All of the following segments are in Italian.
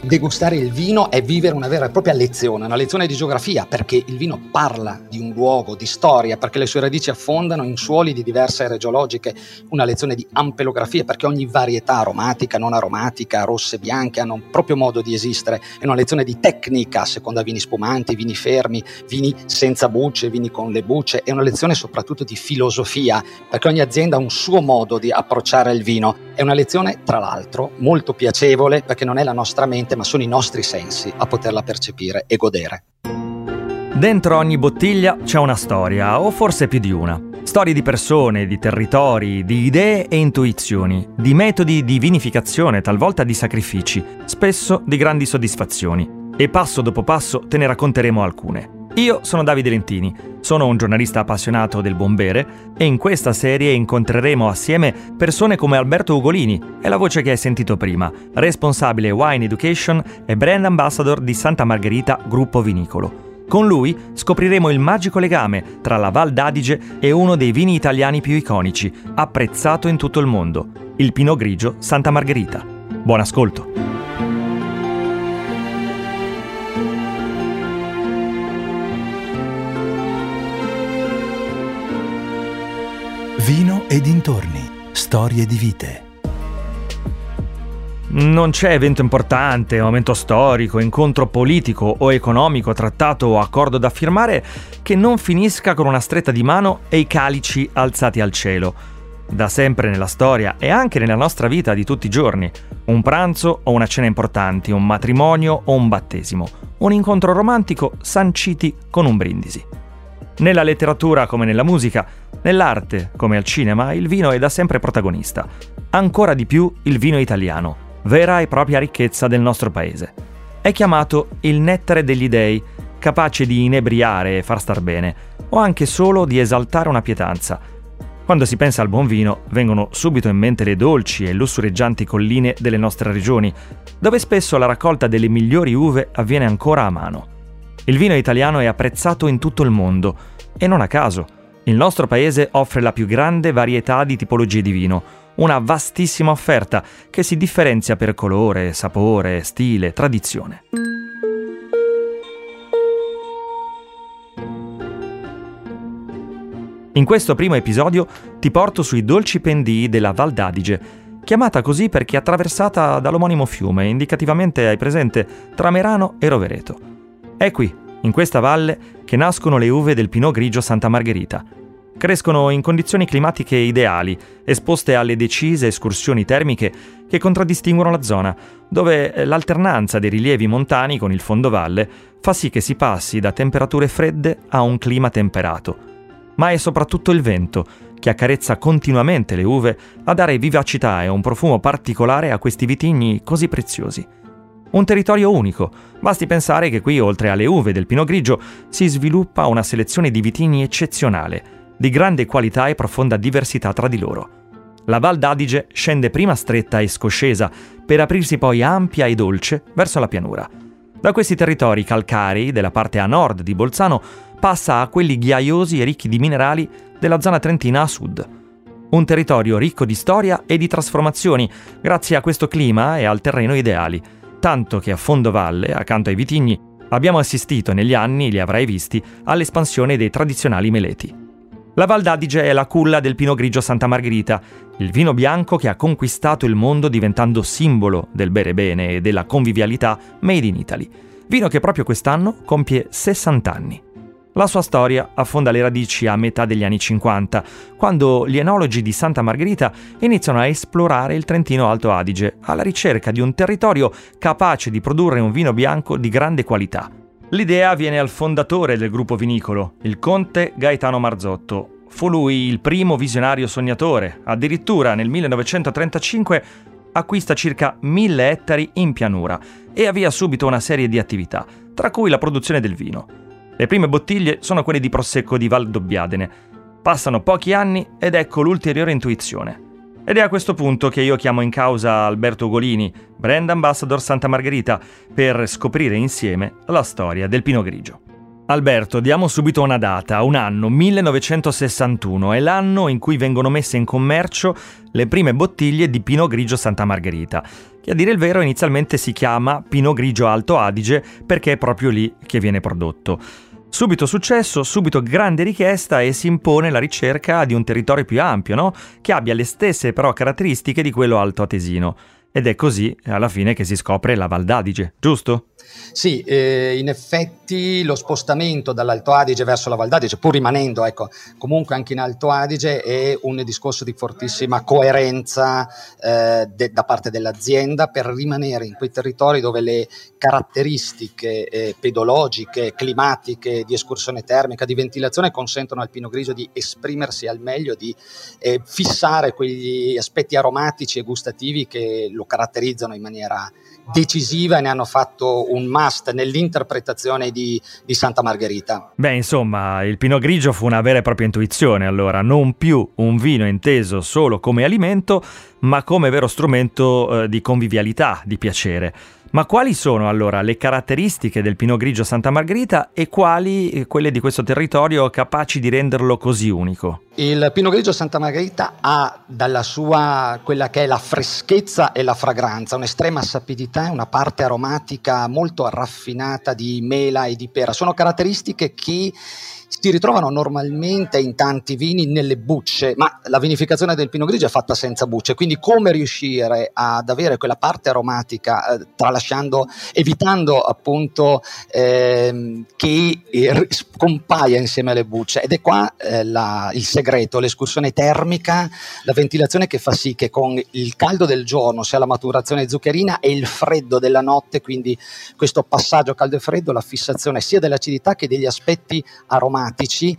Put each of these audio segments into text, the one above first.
Degustare il vino è vivere una vera e propria lezione, una lezione di geografia, perché il vino parla di un luogo, di storia, perché le sue radici affondano in suoli di diverse aree geologiche, una lezione di ampelografia, perché ogni varietà aromatica, non aromatica, rosse, bianche, hanno un proprio modo di esistere, è una lezione di tecnica, seconda vini spumanti, vini fermi, vini senza bucce, vini con le bucce, è una lezione soprattutto di filosofia, perché ogni azienda ha un suo modo di approcciare il vino. È una lezione, tra l'altro, molto piacevole, perché non è la nostra mente, ma sono i nostri sensi a poterla percepire e godere. Dentro ogni bottiglia c'è una storia, o forse più di una. Storie di persone, di territori, di idee e intuizioni, di metodi di vinificazione, talvolta di sacrifici, spesso di grandi soddisfazioni. E passo dopo passo te ne racconteremo alcune. Io sono Davide Lentini, sono un giornalista appassionato del buon bere e in questa serie incontreremo assieme persone come Alberto Ugolini, è la voce che hai sentito prima, responsabile Wine Education e brand ambassador di Santa Margherita Gruppo Vinicolo. Con lui scopriremo il magico legame tra la Val d'Adige e uno dei vini italiani più iconici, apprezzato in tutto il mondo, il Pinot Grigio Santa Margherita. Buon ascolto! E dintorni, storie di vite. Non c'è evento importante, momento storico, incontro politico o economico, trattato o accordo da firmare che non finisca con una stretta di mano e i calici alzati al cielo. Da sempre nella storia e anche nella nostra vita di tutti i giorni, un pranzo o una cena importanti, un matrimonio o un battesimo, un incontro romantico sanciti con un brindisi. Nella letteratura come nella musica, nell'arte come al cinema, il vino è da sempre protagonista. Ancora di più il vino italiano, vera e propria ricchezza del nostro paese. È chiamato il nettare degli dei, capace di inebriare e far star bene, o anche solo di esaltare una pietanza. Quando si pensa al buon vino, vengono subito in mente le dolci e lussureggianti colline delle nostre regioni, dove spesso la raccolta delle migliori uve avviene ancora a mano. Il vino italiano è apprezzato in tutto il mondo e non a caso. Il nostro paese offre la più grande varietà di tipologie di vino, una vastissima offerta che si differenzia per colore, sapore, stile, tradizione. In questo primo episodio ti porto sui dolci pendii della Val d'Adige, chiamata così perché attraversata dall'omonimo fiume, indicativamente hai presente tra Merano e Rovereto. È qui, in questa valle, che nascono le uve del Pinot Grigio Santa Margherita. Crescono in condizioni climatiche ideali, esposte alle decise escursioni termiche che contraddistinguono la zona, dove l'alternanza dei rilievi montani con il fondovalle fa sì che si passi da temperature fredde a un clima temperato. Ma è soprattutto il vento, che accarezza continuamente le uve, a dare vivacità e un profumo particolare a questi vitigni così preziosi. Un territorio unico. Basti pensare che qui, oltre alle uve del Pinot Grigio, si sviluppa una selezione di vitigni eccezionale, di grande qualità e profonda diversità tra di loro. La Val d'Adige scende prima stretta e scoscesa, per aprirsi poi ampia e dolce verso la pianura. Da questi territori calcarei, della parte a nord di Bolzano, passa a quelli ghiaiosi e ricchi di minerali della zona trentina a sud. Un territorio ricco di storia e di trasformazioni, grazie a questo clima e al terreno ideali tanto che a fondo valle, accanto ai vitigni, abbiamo assistito negli anni, li avrai visti, all'espansione dei tradizionali meleti. La Val d'Adige è la culla del Pinot Grigio Santa Margherita, il vino bianco che ha conquistato il mondo diventando simbolo del bere bene e della convivialità made in Italy. Vino che proprio quest'anno compie 60 anni. La sua storia affonda le radici a metà degli anni 50, quando gli enologi di Santa Margherita iniziano a esplorare il Trentino Alto Adige, alla ricerca di un territorio capace di produrre un vino bianco di grande qualità. L'idea viene al fondatore del gruppo vinicolo, il conte Gaetano Marzotto. Fu lui il primo visionario sognatore, addirittura nel 1935 acquista circa 1000 ettari in pianura e avvia subito una serie di attività, tra cui la produzione del vino. Le prime bottiglie sono quelle di Prosecco di Val Dobbiadene. Passano pochi anni ed ecco l'ulteriore intuizione. Ed è a questo punto che io chiamo in causa Alberto Ugolini, brand ambassador Santa Margherita, per scoprire insieme la storia del Pino Grigio. Alberto, diamo subito una data, un anno, 1961, è l'anno in cui vengono messe in commercio le prime bottiglie di Pinot Grigio Santa Margherita, che a dire il vero inizialmente si chiama Pinot Grigio Alto Adige perché è proprio lì che viene prodotto. Subito successo, subito grande richiesta e si impone la ricerca di un territorio più ampio, no? Che abbia le stesse però caratteristiche di quello alto atesino. Ed è così alla fine che si scopre la Val d'Adige, giusto? Sì, eh, in effetti lo spostamento dall'Alto Adige verso la Val d'Adige, pur rimanendo ecco, comunque anche in Alto Adige, è un discorso di fortissima coerenza eh, de- da parte dell'azienda per rimanere in quei territori dove le caratteristiche eh, pedologiche, climatiche, di escursione termica, di ventilazione consentono al Pino Grigio di esprimersi al meglio, di eh, fissare quegli aspetti aromatici e gustativi che lo caratterizzano in maniera decisiva e ne hanno fatto un must nell'interpretazione di, di, Santa Margherita. Beh, insomma, il Pinot Grigio fu una vera e propria intuizione, allora, non più un vino inteso solo come alimento, ma come vero strumento eh, di convivialità, di piacere. Ma quali sono allora le caratteristiche del Pinot Grigio Santa Margherita e quali eh, quelle di questo territorio capaci di renderlo così unico? Il Pinot Grigio Santa Margherita ha dalla sua quella che è la freschezza e la fragranza, un'estrema sapidità e una parte aromatica molto raffinata di mela e di pera. Sono caratteristiche che si ritrovano normalmente in tanti vini nelle bucce, ma la vinificazione del Pinot Grigio è fatta senza bucce, quindi come riuscire ad avere quella parte aromatica eh, tralasciando, evitando appunto eh, che eh, scompaia insieme alle bucce? Ed è qua eh, la, il segreto, l'escursione termica, la ventilazione che fa sì che con il caldo del giorno sia la maturazione zuccherina e il freddo della notte, quindi questo passaggio caldo e freddo, la fissazione sia dell'acidità che degli aspetti aromatici aromatici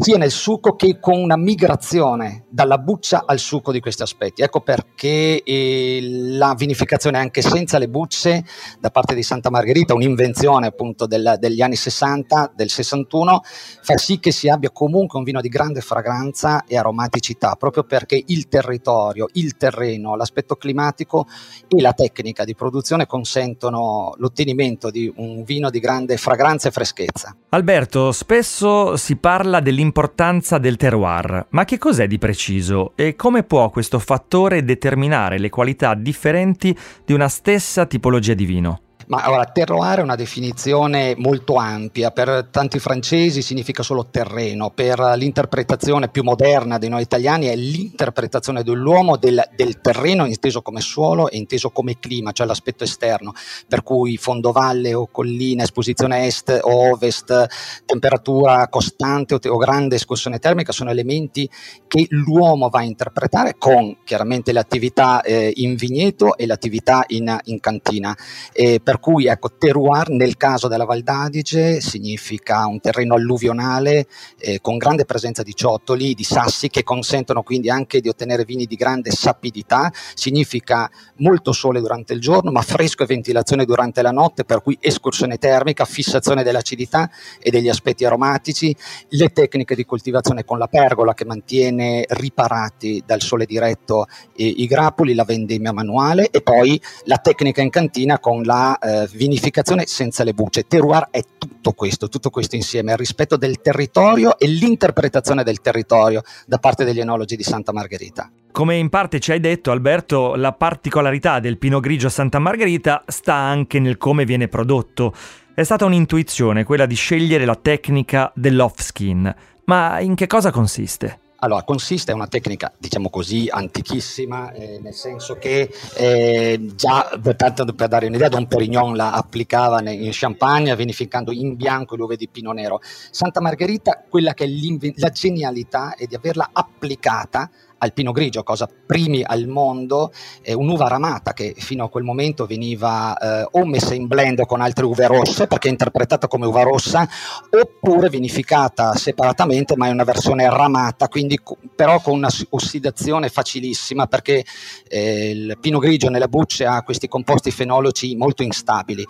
sia nel succo che con una migrazione dalla buccia al succo di questi aspetti. Ecco perché eh, la vinificazione anche senza le bucce da parte di Santa Margherita, un'invenzione appunto del, degli anni 60, del 61, fa sì che si abbia comunque un vino di grande fragranza e aromaticità, proprio perché il territorio, il terreno, l'aspetto climatico e la tecnica di produzione consentono l'ottenimento di un vino di grande fragranza e freschezza. Alberto, spesso si parla dell'importanza l'importanza del terroir, ma che cos'è di preciso e come può questo fattore determinare le qualità differenti di una stessa tipologia di vino? Ma ora, terroir è una definizione molto ampia, per tanti francesi significa solo terreno, per l'interpretazione più moderna dei noi italiani è l'interpretazione dell'uomo del, del terreno inteso come suolo e inteso come clima, cioè l'aspetto esterno, per cui fondovalle o collina, esposizione est o ovest, temperatura costante o, o grande escursione termica sono elementi che l'uomo va a interpretare con chiaramente l'attività eh, in vigneto e l'attività in, in cantina. E per cui ecco, terroir nel caso della Val d'Adige significa un terreno alluvionale eh, con grande presenza di ciottoli, di sassi che consentono quindi anche di ottenere vini di grande sapidità, significa molto sole durante il giorno ma fresco e ventilazione durante la notte per cui escursione termica, fissazione dell'acidità e degli aspetti aromatici, le tecniche di coltivazione con la pergola che mantiene riparati dal sole diretto eh, i grappoli, la vendemmia manuale e poi la tecnica in cantina con la eh, vinificazione senza le bucce. Terroir è tutto questo, tutto questo insieme, il rispetto del territorio e l'interpretazione del territorio da parte degli enologi di Santa Margherita. Come in parte ci hai detto Alberto, la particolarità del Pinot Grigio Santa Margherita sta anche nel come viene prodotto. È stata un'intuizione quella di scegliere la tecnica dell'off skin. Ma in che cosa consiste? Allora, consiste in una tecnica, diciamo così, antichissima, eh, nel senso che eh, già, tanto per dare un'idea, Don Perignon la applicava in Champagne, vinificando in bianco l'uve di Pino Nero. Santa Margherita, quella che è la genialità è di averla applicata al Pino Grigio, cosa primi al mondo, eh, un'uva ramata che fino a quel momento veniva eh, o messa in blend con altre uve rosse, perché è interpretata come uva rossa, oppure vinificata separatamente, ma è una versione ramata, quindi però con una ossidazione facilissima, perché eh, il Pino Grigio nelle bucce ha questi composti fenologi molto instabili.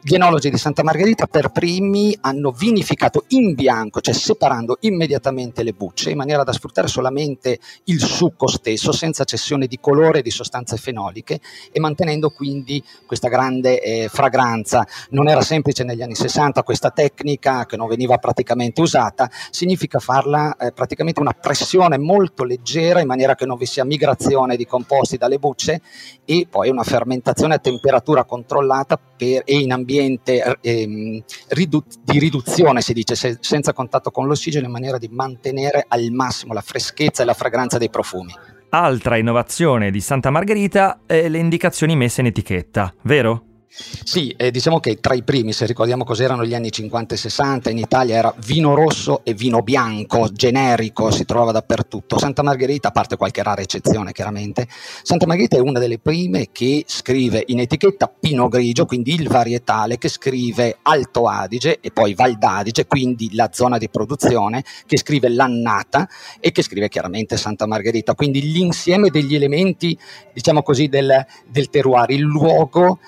Gli enologi di Santa Margherita per primi hanno vinificato in bianco, cioè separando immediatamente le bucce, in maniera da sfruttare solamente il succo stesso senza cessione di colore di sostanze fenoliche e mantenendo quindi questa grande eh, fragranza. Non era semplice negli anni 60 questa tecnica che non veniva praticamente usata, significa farla eh, praticamente una pressione molto leggera in maniera che non vi sia migrazione di composti dalle bucce e poi una fermentazione a temperatura controllata per, e in ambiente eh, ridu- di riduzione, si dice, se, senza contatto con l'ossigeno in maniera di mantenere al massimo la freschezza e la fragranza dei profumi. Altra innovazione di Santa Margherita è le indicazioni messe in etichetta, vero? Sì, eh, diciamo che tra i primi, se ricordiamo cos'erano gli anni 50 e 60, in Italia era vino rosso e vino bianco, generico, si trovava dappertutto. Santa Margherita, a parte qualche rara eccezione chiaramente, Santa Margherita è una delle prime che scrive in etichetta Pino Grigio, quindi il varietale, che scrive Alto Adige e poi Val d'Adige, quindi la zona di produzione, che scrive l'annata e che scrive chiaramente Santa Margherita. Quindi l'insieme degli elementi, diciamo così, del, del terroir, il luogo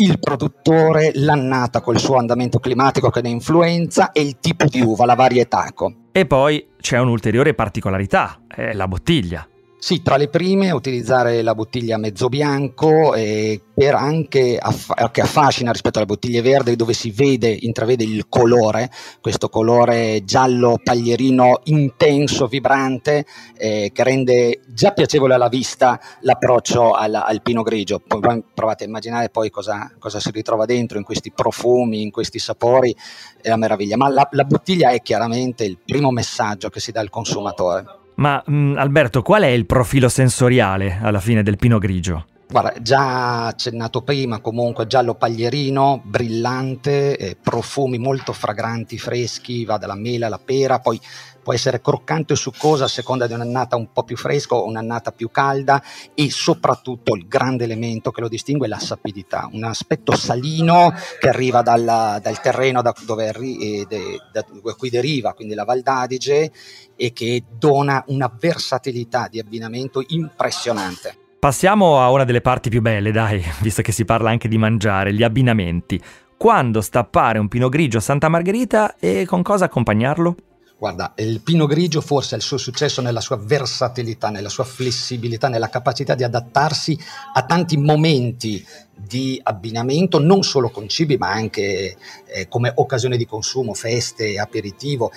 il produttore, l'annata col suo andamento climatico che ne influenza e il tipo di uva, la varietà. Ecco. E poi c'è un'ulteriore particolarità, è la bottiglia. Sì, tra le prime utilizzare la bottiglia mezzo bianco eh, per anche aff- che affascina rispetto alle bottiglie verdi dove si vede, intravede il colore, questo colore giallo paglierino intenso, vibrante, eh, che rende già piacevole alla vista l'approccio al, al pino grigio. Poi provate a immaginare poi cosa, cosa, si ritrova dentro in questi profumi, in questi sapori, è la meraviglia. Ma la, la bottiglia è chiaramente il primo messaggio che si dà al consumatore. Ma mh, mm, Alberto, qual è il profilo sensoriale alla fine del pino grigio? Guarda, già accennato prima, comunque giallo paglierino, brillante, eh, profumi molto fragranti, freschi, va dalla mela alla pera, poi può essere croccante o succosa a seconda di un'annata un po' più fresca o un'annata più calda e soprattutto il grande elemento che lo distingue è la sapidità, un aspetto salino che arriva dal, dal terreno da, dove, eh, da, da cui deriva, quindi la Val d'Adige, e che dona una versatilità di abbinamento impressionante. Passiamo a una delle parti più belle, dai, visto che si parla anche di mangiare, gli abbinamenti. Quando stappare un pino grigio a Santa Margherita e con cosa accompagnarlo? Guarda, il Pino Grigio forse ha il suo successo nella sua versatilità, nella sua flessibilità, nella capacità di adattarsi a tanti momenti di abbinamento, non solo con cibi, ma anche eh, come occasione di consumo, feste, aperitivo.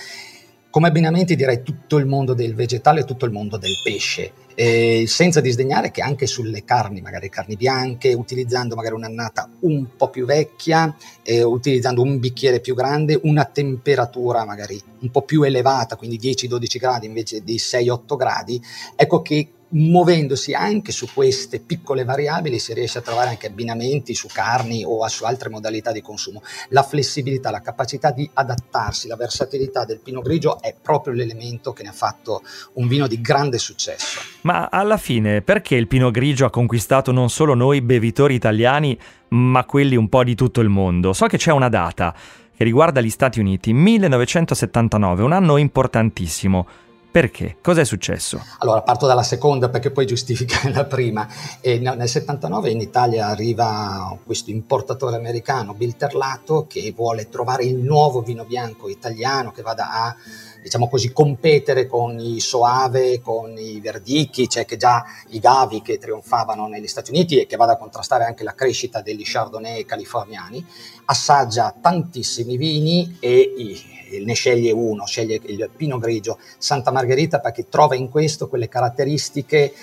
Come abbinamenti direi tutto il mondo del vegetale e tutto il mondo del pesce, eh, senza disdegnare che anche sulle carni, magari carni bianche, utilizzando magari un'annata un po' più vecchia, eh, utilizzando un bicchiere più grande, una temperatura magari un po' più elevata, quindi 10-12 gradi invece di 6-8 gradi, ecco che muovendosi anche su queste piccole variabili si riesce a trovare anche abbinamenti su carni o su altre modalità di consumo. La flessibilità, la capacità di adattarsi, la versatilità del Pinot Grigio è proprio l'elemento che ne ha fatto un vino di grande successo. Ma alla fine perché il Pinot Grigio ha conquistato non solo noi bevitori italiani, ma quelli un po' di tutto il mondo? So che c'è una data che riguarda gli Stati Uniti, 1979, un anno importantissimo. Perché? Cos'è successo? Allora, parto dalla seconda perché poi giustifica la prima. E nel 79 in Italia arriva questo importatore americano, Bill Terlato, che vuole trovare il nuovo vino bianco italiano che vada a diciamo così, competere con i Soave, con i Verdicchi, cioè che già i Gavi che trionfavano negli Stati Uniti e che vada a contrastare anche la crescita degli Chardonnay californiani, assaggia tantissimi vini e i, ne sceglie uno, sceglie il Pino Grigio Santa Margherita perché trova in questo quelle caratteristiche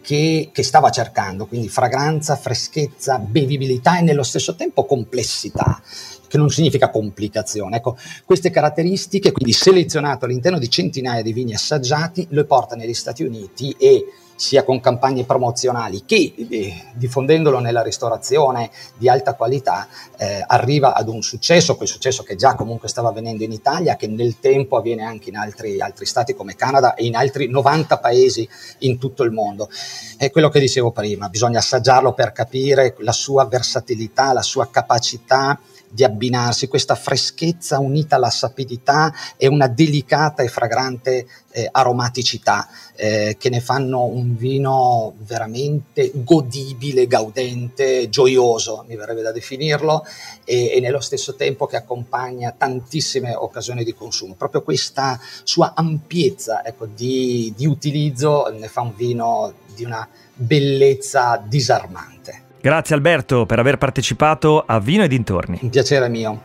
che, che, stava cercando, quindi fragranza, freschezza, bevibilità e nello stesso tempo complessità, che non significa complicazione. Ecco, queste caratteristiche, quindi selezionato all'interno di centinaia di vini assaggiati, lo porta negli Stati Uniti e sia con campagne promozionali che eh, diffondendolo nella ristorazione di alta qualità eh, arriva ad un successo, quel successo che già comunque stava avvenendo in Italia, che nel tempo avviene anche in altri, altri stati come Canada e in altri 90 paesi in tutto il mondo. È quello che dicevo prima, bisogna assaggiarlo per capire la sua versatilità, la sua capacità di abbinarsi, questa freschezza unita alla sapidità e una delicata e fragrante eh, aromaticità eh, che ne fanno un vino veramente godibile, gaudente, gioioso, mi verrebbe da definirlo, e, e nello stesso tempo che accompagna tantissime occasioni di consumo. Proprio questa sua ampiezza ecco, di, di utilizzo ne fa un vino di una bellezza disarmante. Grazie Alberto per aver partecipato a Vino e dintorni. Un piacere mio.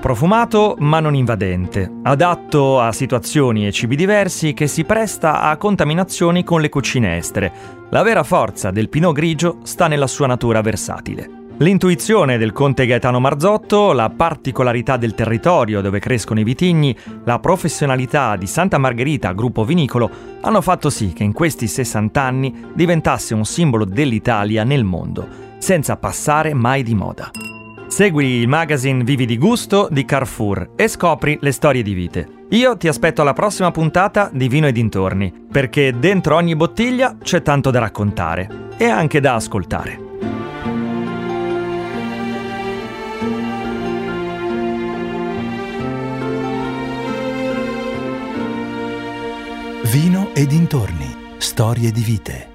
Profumato ma non invadente, adatto a situazioni e cibi diversi che si presta a contaminazioni con le cucine estere. La vera forza del Pinot Grigio sta nella sua natura versatile. L'intuizione del conte Gaetano Marzotto, la particolarità del territorio dove crescono i vitigni, la professionalità di Santa Margherita, gruppo vinicolo, hanno fatto sì che in questi 60 anni diventasse un simbolo dell'Italia nel mondo, senza passare mai di moda. Segui il magazine Vivi di Gusto di Carrefour e scopri le storie di vite. Io ti aspetto alla prossima puntata di Vino e dintorni, perché dentro ogni bottiglia c'è tanto da raccontare e anche da ascoltare. E dintorni, storie di vite.